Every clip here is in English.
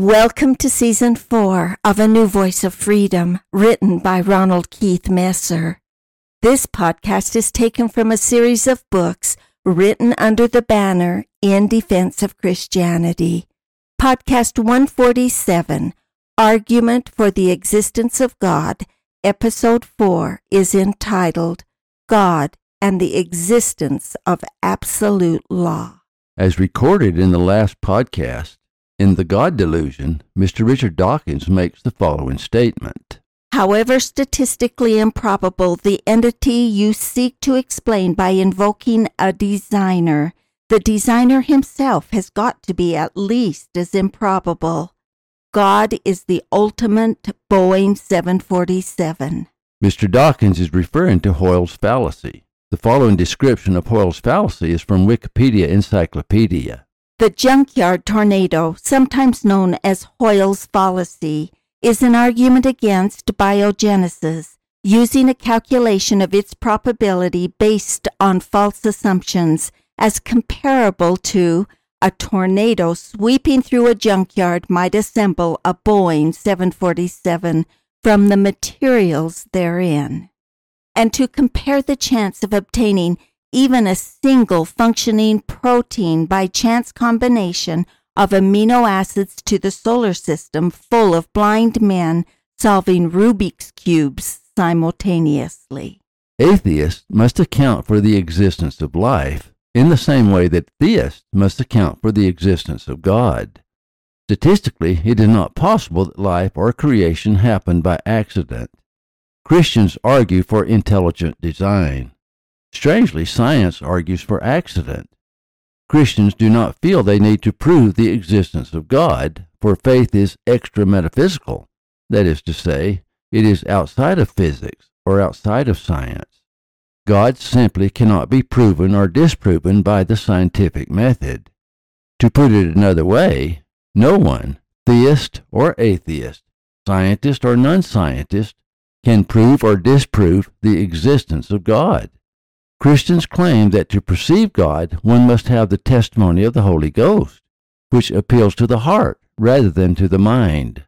Welcome to season four of A New Voice of Freedom, written by Ronald Keith Messer. This podcast is taken from a series of books written under the banner In Defense of Christianity. Podcast 147, Argument for the Existence of God, Episode 4, is entitled God and the Existence of Absolute Law. As recorded in the last podcast, in The God Delusion, Mr. Richard Dawkins makes the following statement. However statistically improbable the entity you seek to explain by invoking a designer, the designer himself has got to be at least as improbable. God is the ultimate Boeing 747. Mr. Dawkins is referring to Hoyle's fallacy. The following description of Hoyle's fallacy is from Wikipedia Encyclopedia. The junkyard tornado, sometimes known as Hoyle's fallacy, is an argument against biogenesis, using a calculation of its probability based on false assumptions as comparable to a tornado sweeping through a junkyard might assemble a Boeing 747 from the materials therein, and to compare the chance of obtaining even a single functioning protein by chance combination of amino acids to the solar system full of blind men solving Rubik's cubes simultaneously. Atheists must account for the existence of life in the same way that theists must account for the existence of God. Statistically, it is not possible that life or creation happened by accident. Christians argue for intelligent design. Strangely, science argues for accident. Christians do not feel they need to prove the existence of God, for faith is extra metaphysical. That is to say, it is outside of physics or outside of science. God simply cannot be proven or disproven by the scientific method. To put it another way, no one, theist or atheist, scientist or non scientist, can prove or disprove the existence of God. Christians claim that to perceive God, one must have the testimony of the Holy Ghost, which appeals to the heart rather than to the mind.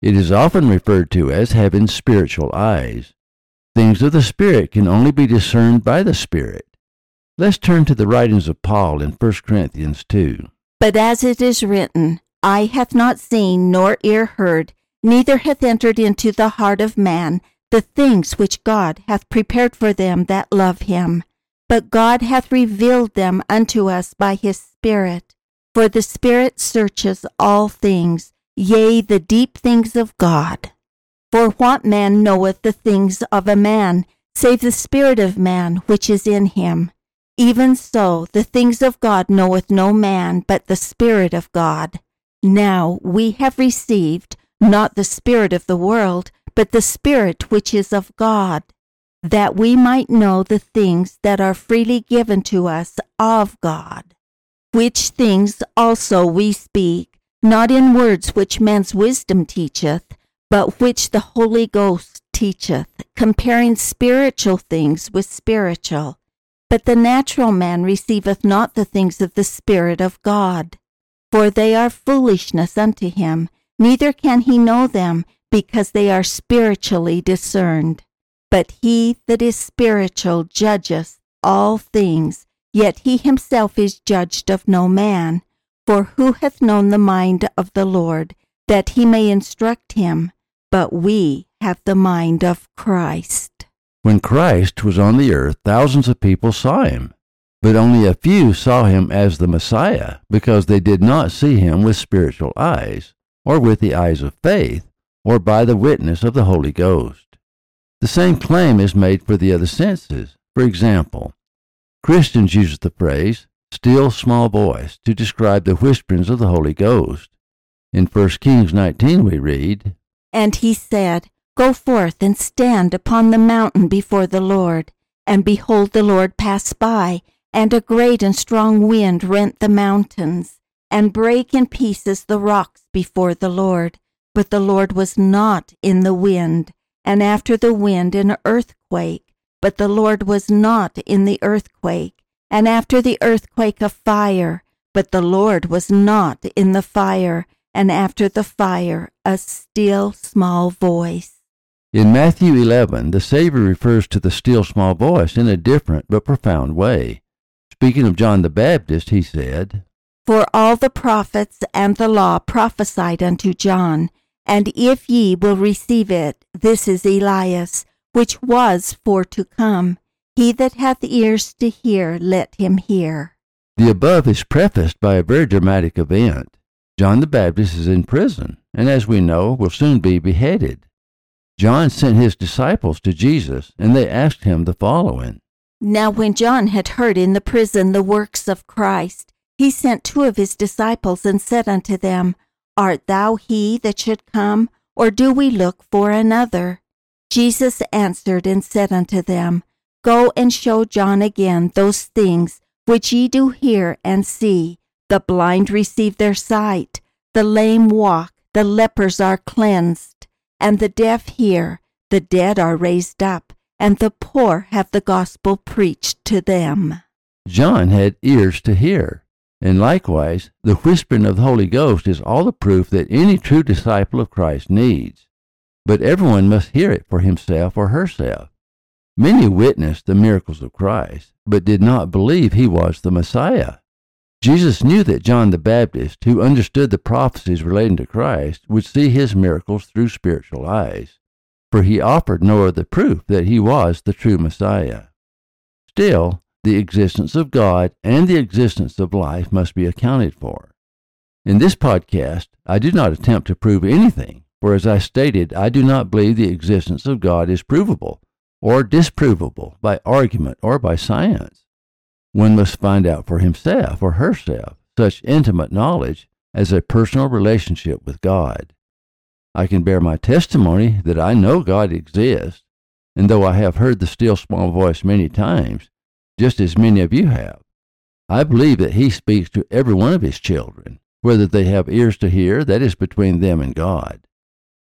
It is often referred to as having spiritual eyes. Things of the Spirit can only be discerned by the Spirit. Let's turn to the writings of Paul in 1 Corinthians 2. But as it is written, Eye hath not seen, nor ear heard, neither hath entered into the heart of man the things which God hath prepared for them that love him. But God hath revealed them unto us by his Spirit. For the Spirit searches all things, yea, the deep things of God. For what man knoweth the things of a man, save the Spirit of man which is in him? Even so, the things of God knoweth no man but the Spirit of God. Now we have received not the Spirit of the world, but the Spirit which is of God, that we might know the things that are freely given to us of God. Which things also we speak, not in words which man's wisdom teacheth, but which the Holy Ghost teacheth, comparing spiritual things with spiritual. But the natural man receiveth not the things of the Spirit of God, for they are foolishness unto him, neither can he know them because they are spiritually discerned. But he that is spiritual judgeth all things, yet he himself is judged of no man. For who hath known the mind of the Lord, that he may instruct him? But we have the mind of Christ. When Christ was on the earth, thousands of people saw him, but only a few saw him as the Messiah because they did not see him with spiritual eyes or with the eyes of faith or by the witness of the Holy Ghost. The same claim is made for the other senses. For example, Christians use the phrase still small voice to describe the whisperings of the Holy Ghost. In 1 Kings 19 we read, And he said, Go forth and stand upon the mountain before the Lord. And behold, the Lord passed by, and a great and strong wind rent the mountains, and brake in pieces the rocks before the Lord. But the Lord was not in the wind, and after the wind an earthquake. But the Lord was not in the earthquake, and after the earthquake a fire. But the Lord was not in the fire, and after the fire a still small voice. In Matthew 11, the Savior refers to the still small voice in a different but profound way. Speaking of John the Baptist, he said, For all the prophets and the law prophesied unto John, and if ye will receive it, this is Elias, which was for to come. He that hath ears to hear, let him hear. The above is prefaced by a very dramatic event. John the Baptist is in prison, and as we know, will soon be beheaded. John sent his disciples to Jesus, and they asked him the following Now, when John had heard in the prison the works of Christ, he sent two of his disciples and said unto them, Art thou he that should come, or do we look for another? Jesus answered and said unto them, Go and show John again those things which ye do hear and see. The blind receive their sight, the lame walk, the lepers are cleansed, and the deaf hear, the dead are raised up, and the poor have the gospel preached to them. John had ears to hear. And likewise, the whispering of the Holy Ghost is all the proof that any true disciple of Christ needs. But everyone must hear it for himself or herself. Many witnessed the miracles of Christ, but did not believe he was the Messiah. Jesus knew that John the Baptist, who understood the prophecies relating to Christ, would see his miracles through spiritual eyes, for he offered no other proof that he was the true Messiah. Still, the existence of God and the existence of life must be accounted for. In this podcast, I do not attempt to prove anything, for as I stated, I do not believe the existence of God is provable or disprovable by argument or by science. One must find out for himself or herself such intimate knowledge as a personal relationship with God. I can bear my testimony that I know God exists, and though I have heard the still small voice many times, just as many of you have. I believe that he speaks to every one of his children, whether they have ears to hear, that is between them and God.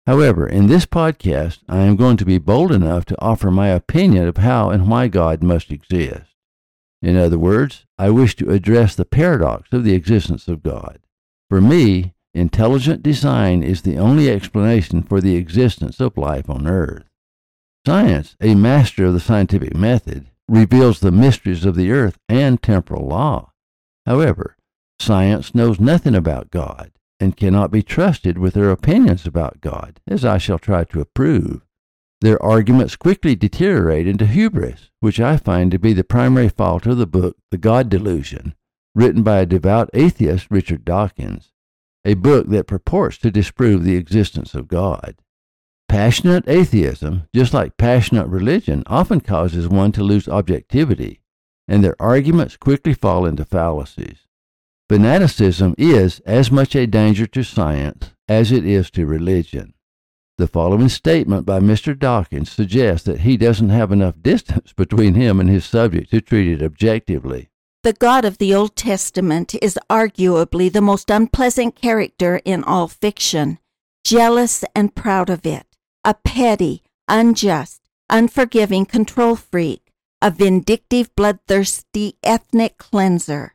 However, in this podcast, I am going to be bold enough to offer my opinion of how and why God must exist. In other words, I wish to address the paradox of the existence of God. For me, intelligent design is the only explanation for the existence of life on earth. Science, a master of the scientific method, reveals the mysteries of the earth and temporal law. However, science knows nothing about God and cannot be trusted with their opinions about God, as I shall try to prove. Their arguments quickly deteriorate into hubris, which I find to be the primary fault of the book The God Delusion, written by a devout atheist, Richard Dawkins, a book that purports to disprove the existence of God. Passionate atheism, just like passionate religion, often causes one to lose objectivity, and their arguments quickly fall into fallacies. Fanaticism is as much a danger to science as it is to religion. The following statement by Mr. Dawkins suggests that he doesn't have enough distance between him and his subject to treat it objectively. The God of the Old Testament is arguably the most unpleasant character in all fiction, jealous and proud of it a petty, unjust, unforgiving control freak, a vindictive, bloodthirsty ethnic cleanser,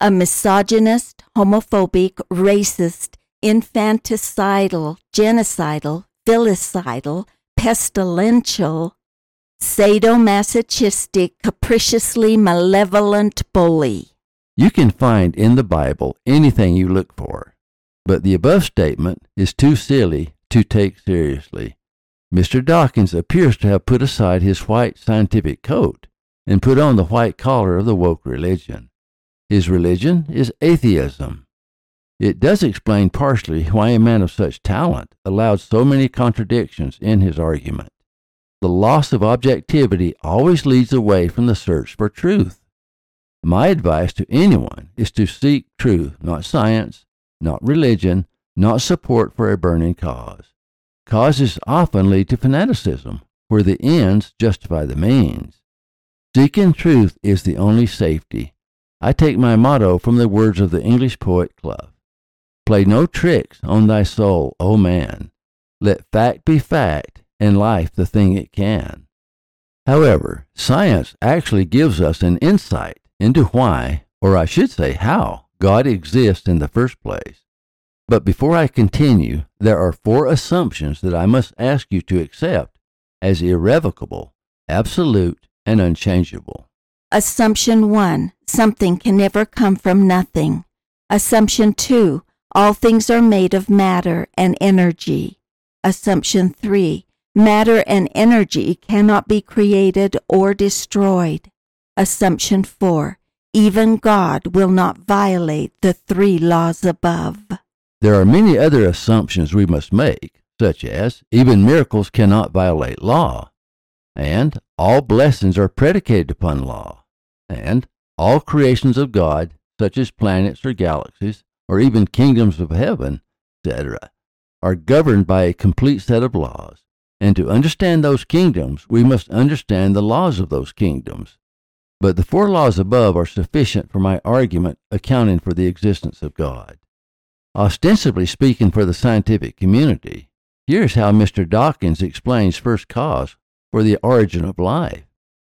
a misogynist, homophobic, racist, infanticidal, genocidal, filicidal, pestilential, sadomasochistic, capriciously malevolent bully. You can find in the Bible anything you look for, but the above statement is too silly to take seriously. Mr. Dawkins appears to have put aside his white scientific coat and put on the white collar of the woke religion. His religion is atheism. It does explain partially why a man of such talent allowed so many contradictions in his argument. The loss of objectivity always leads away from the search for truth. My advice to anyone is to seek truth, not science, not religion, not support for a burning cause. Causes often lead to fanaticism, where the ends justify the means. Seeking truth is the only safety. I take my motto from the words of the English poet Clough Play no tricks on thy soul, O man. Let fact be fact, and life the thing it can. However, science actually gives us an insight into why, or I should say how, God exists in the first place. But before I continue, there are four assumptions that I must ask you to accept as irrevocable, absolute, and unchangeable. Assumption 1 Something can never come from nothing. Assumption 2 All things are made of matter and energy. Assumption 3 Matter and energy cannot be created or destroyed. Assumption 4 Even God will not violate the three laws above. There are many other assumptions we must make, such as even miracles cannot violate law, and all blessings are predicated upon law, and all creations of God, such as planets or galaxies, or even kingdoms of heaven, etc., are governed by a complete set of laws. And to understand those kingdoms, we must understand the laws of those kingdoms. But the four laws above are sufficient for my argument accounting for the existence of God. Ostensibly speaking for the scientific community, here's how Mr. Dawkins explains first cause for the origin of life.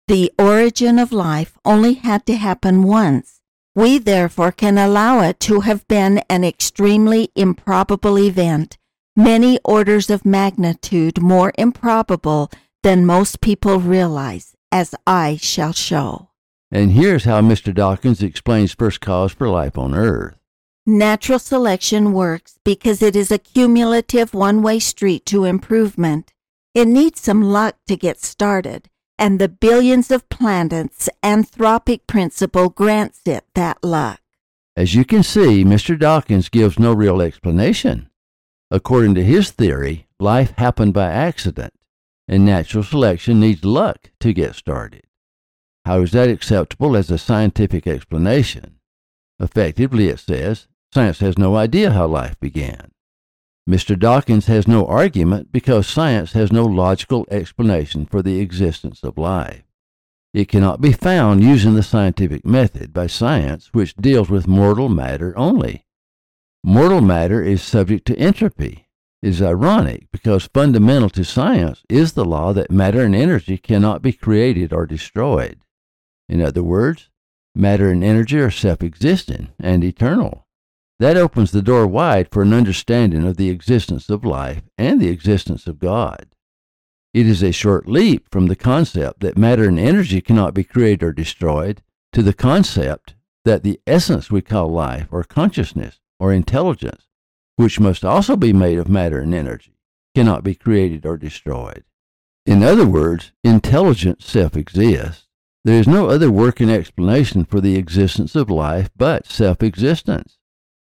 The origin of life only had to happen once. We therefore can allow it to have been an extremely improbable event, many orders of magnitude more improbable than most people realize, as I shall show. And here's how Mr. Dawkins explains first cause for life on Earth. Natural selection works because it is a cumulative one way street to improvement. It needs some luck to get started, and the billions of planets anthropic principle grants it that luck. As you can see, Mr. Dawkins gives no real explanation. According to his theory, life happened by accident, and natural selection needs luck to get started. How is that acceptable as a scientific explanation? Effectively, it says Science has no idea how life began. Mr. Dawkins has no argument because science has no logical explanation for the existence of life. It cannot be found using the scientific method by science, which deals with mortal matter only. Mortal matter is subject to entropy. It is ironic because fundamental to science is the law that matter and energy cannot be created or destroyed. In other words, matter and energy are self existent and eternal. That opens the door wide for an understanding of the existence of life and the existence of God. It is a short leap from the concept that matter and energy cannot be created or destroyed to the concept that the essence we call life or consciousness or intelligence, which must also be made of matter and energy, cannot be created or destroyed. In other words, intelligence self exists. There is no other working explanation for the existence of life but self existence.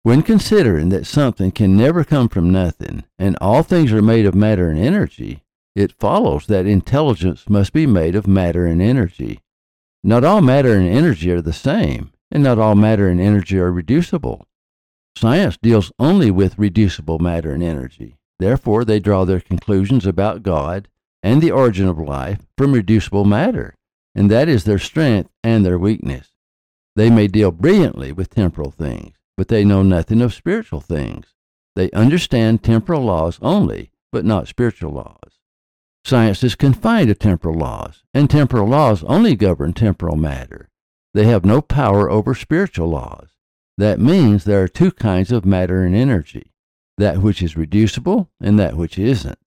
When considering that something can never come from nothing, and all things are made of matter and energy, it follows that intelligence must be made of matter and energy. Not all matter and energy are the same, and not all matter and energy are reducible. Science deals only with reducible matter and energy. Therefore, they draw their conclusions about God and the origin of life from reducible matter, and that is their strength and their weakness. They may deal brilliantly with temporal things, but they know nothing of spiritual things. They understand temporal laws only, but not spiritual laws. Science is confined to temporal laws, and temporal laws only govern temporal matter. They have no power over spiritual laws. That means there are two kinds of matter and energy that which is reducible and that which isn't.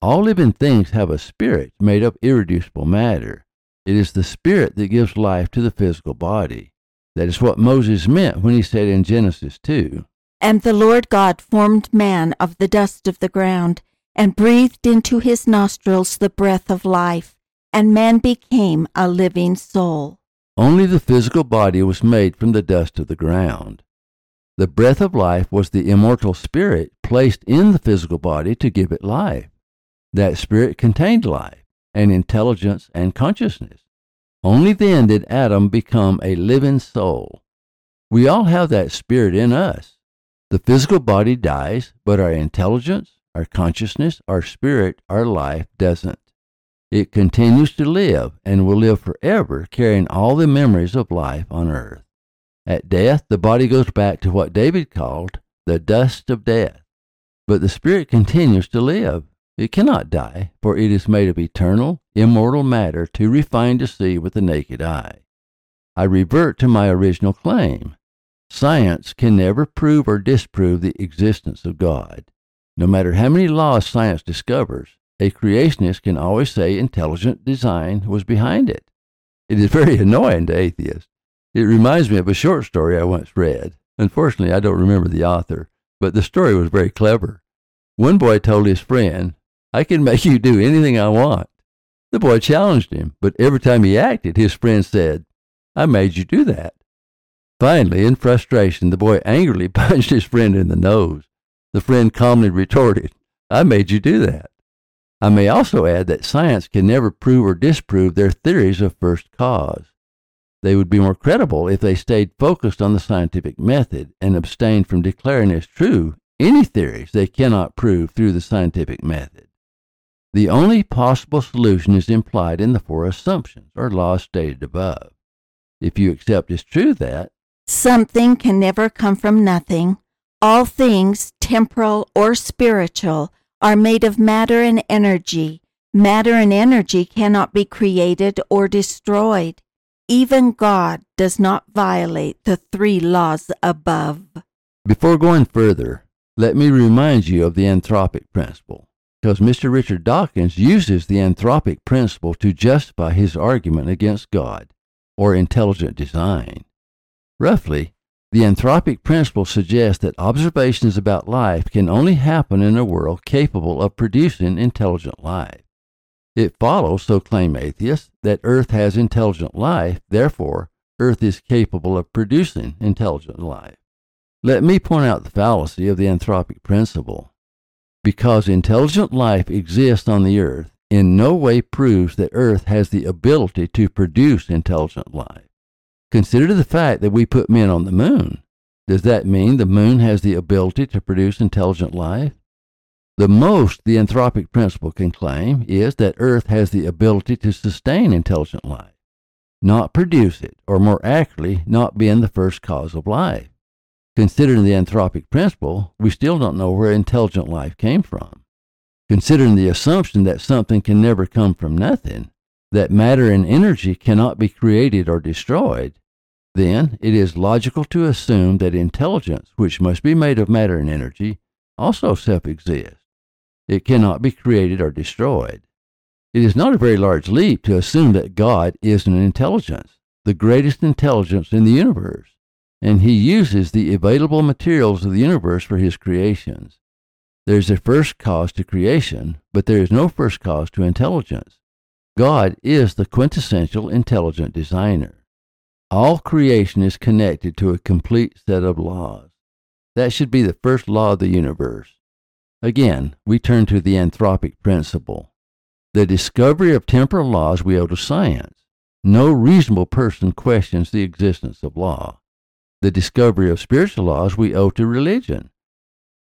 All living things have a spirit made of irreducible matter. It is the spirit that gives life to the physical body. That is what Moses meant when he said in Genesis 2 And the Lord God formed man of the dust of the ground, and breathed into his nostrils the breath of life, and man became a living soul. Only the physical body was made from the dust of the ground. The breath of life was the immortal spirit placed in the physical body to give it life. That spirit contained life, and intelligence, and consciousness. Only then did Adam become a living soul. We all have that spirit in us. The physical body dies, but our intelligence, Our consciousness, our spirit, our life doesn't. It continues to live and will live forever, carrying all the memories of life on earth. At death, the body goes back to what David called the dust of death. But the spirit continues to live. It cannot die, for it is made of eternal, immortal matter too refined to see with the naked eye. I revert to my original claim. Science can never prove or disprove the existence of God. No matter how many laws science discovers, a creationist can always say intelligent design was behind it. It is very annoying to atheists. It reminds me of a short story I once read. Unfortunately, I don't remember the author, but the story was very clever. One boy told his friend, I can make you do anything I want. The boy challenged him, but every time he acted, his friend said, I made you do that. Finally, in frustration, the boy angrily punched his friend in the nose. The friend calmly retorted, I made you do that. I may also add that science can never prove or disprove their theories of first cause. They would be more credible if they stayed focused on the scientific method and abstained from declaring as true any theories they cannot prove through the scientific method. The only possible solution is implied in the four assumptions or laws stated above. If you accept as true that something can never come from nothing, all things, temporal or spiritual, are made of matter and energy. Matter and energy cannot be created or destroyed. Even God does not violate the three laws above. Before going further, let me remind you of the anthropic principle, because Mr. Richard Dawkins uses the anthropic principle to justify his argument against God or intelligent design. Roughly, the anthropic principle suggests that observations about life can only happen in a world capable of producing intelligent life. It follows, so claim atheists, that Earth has intelligent life, therefore, Earth is capable of producing intelligent life. Let me point out the fallacy of the anthropic principle. Because intelligent life exists on the Earth, in no way proves that Earth has the ability to produce intelligent life. Consider the fact that we put men on the moon. Does that mean the moon has the ability to produce intelligent life? The most the anthropic principle can claim is that Earth has the ability to sustain intelligent life, not produce it, or more accurately, not being the first cause of life. Considering the anthropic principle, we still don't know where intelligent life came from. Considering the assumption that something can never come from nothing, that matter and energy cannot be created or destroyed, then it is logical to assume that intelligence, which must be made of matter and energy, also self exists. It cannot be created or destroyed. It is not a very large leap to assume that God is an intelligence, the greatest intelligence in the universe, and He uses the available materials of the universe for His creations. There is a first cause to creation, but there is no first cause to intelligence. God is the quintessential intelligent designer. All creation is connected to a complete set of laws. That should be the first law of the universe. Again, we turn to the anthropic principle. The discovery of temporal laws we owe to science. No reasonable person questions the existence of law. The discovery of spiritual laws we owe to religion.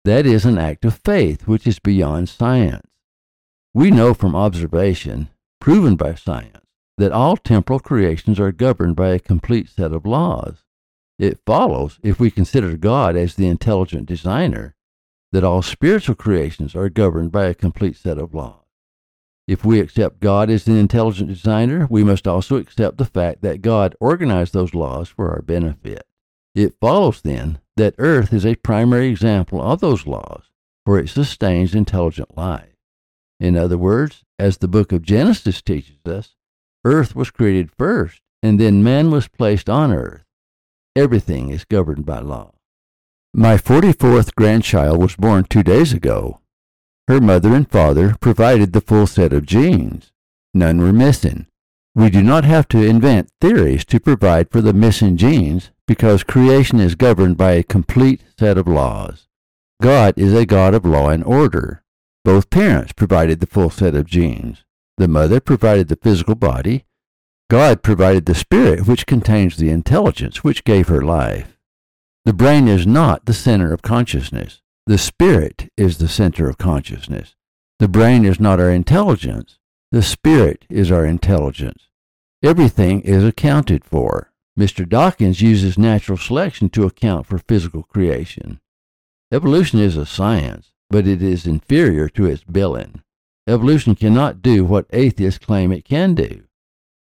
That is an act of faith which is beyond science. We know from observation proven by science, that all temporal creations are governed by a complete set of laws. It follows, if we consider God as the intelligent designer, that all spiritual creations are governed by a complete set of laws. If we accept God as the intelligent designer, we must also accept the fact that God organized those laws for our benefit. It follows then that earth is a primary example of those laws, for it sustains intelligent life. In other words, as the book of Genesis teaches us, earth was created first, and then man was placed on earth. Everything is governed by law. My 44th grandchild was born two days ago. Her mother and father provided the full set of genes. None were missing. We do not have to invent theories to provide for the missing genes because creation is governed by a complete set of laws. God is a God of law and order. Both parents provided the full set of genes. The mother provided the physical body. God provided the spirit, which contains the intelligence which gave her life. The brain is not the center of consciousness. The spirit is the center of consciousness. The brain is not our intelligence. The spirit is our intelligence. Everything is accounted for. Mr. Dawkins uses natural selection to account for physical creation. Evolution is a science, but it is inferior to its billing. Evolution cannot do what atheists claim it can do.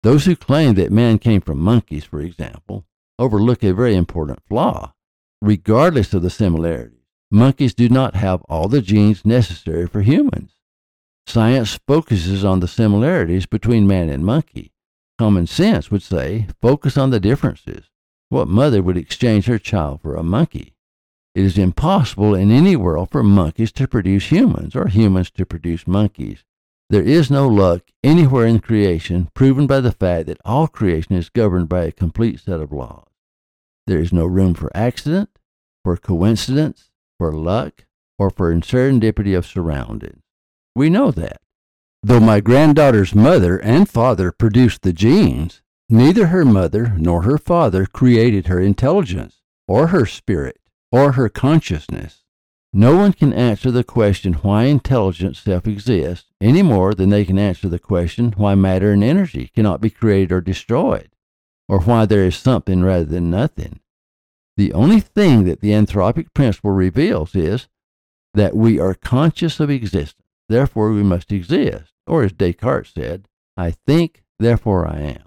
Those who claim that man came from monkeys, for example, overlook a very important flaw. Regardless of the similarities, monkeys do not have all the genes necessary for humans. Science focuses on the similarities between man and monkey. Common sense would say focus on the differences. What mother would exchange her child for a monkey? It is impossible in any world for monkeys to produce humans or humans to produce monkeys. There is no luck anywhere in creation proven by the fact that all creation is governed by a complete set of laws. There is no room for accident, for coincidence, for luck, or for serendipity of surroundings. We know that. Though my granddaughter's mother and father produced the genes, neither her mother nor her father created her intelligence, or her spirit, or her consciousness. No one can answer the question why intelligence self exists any more than they can answer the question why matter and energy cannot be created or destroyed, or why there is something rather than nothing. The only thing that the anthropic principle reveals is that we are conscious of existence, therefore we must exist, or as Descartes said, I think, therefore I am.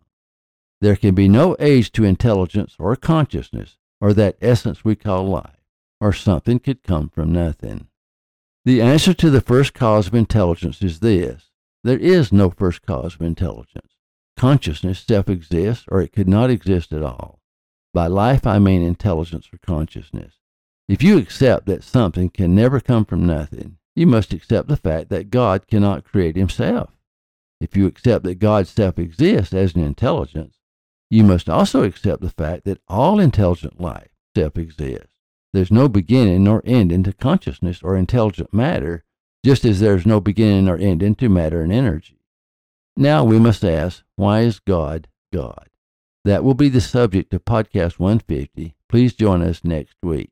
There can be no age to intelligence or consciousness, or that essence we call life or something could come from nothing. The answer to the first cause of intelligence is this there is no first cause of intelligence. Consciousness self exists, or it could not exist at all. By life, I mean intelligence or consciousness. If you accept that something can never come from nothing, you must accept the fact that God cannot create himself. If you accept that God's self exists as an intelligence, you must also accept the fact that all intelligent life self exists. There's no beginning nor ending to consciousness or intelligent matter, just as there's no beginning or ending to matter and energy. Now we must ask, why is God God? That will be the subject of podcast 150. Please join us next week.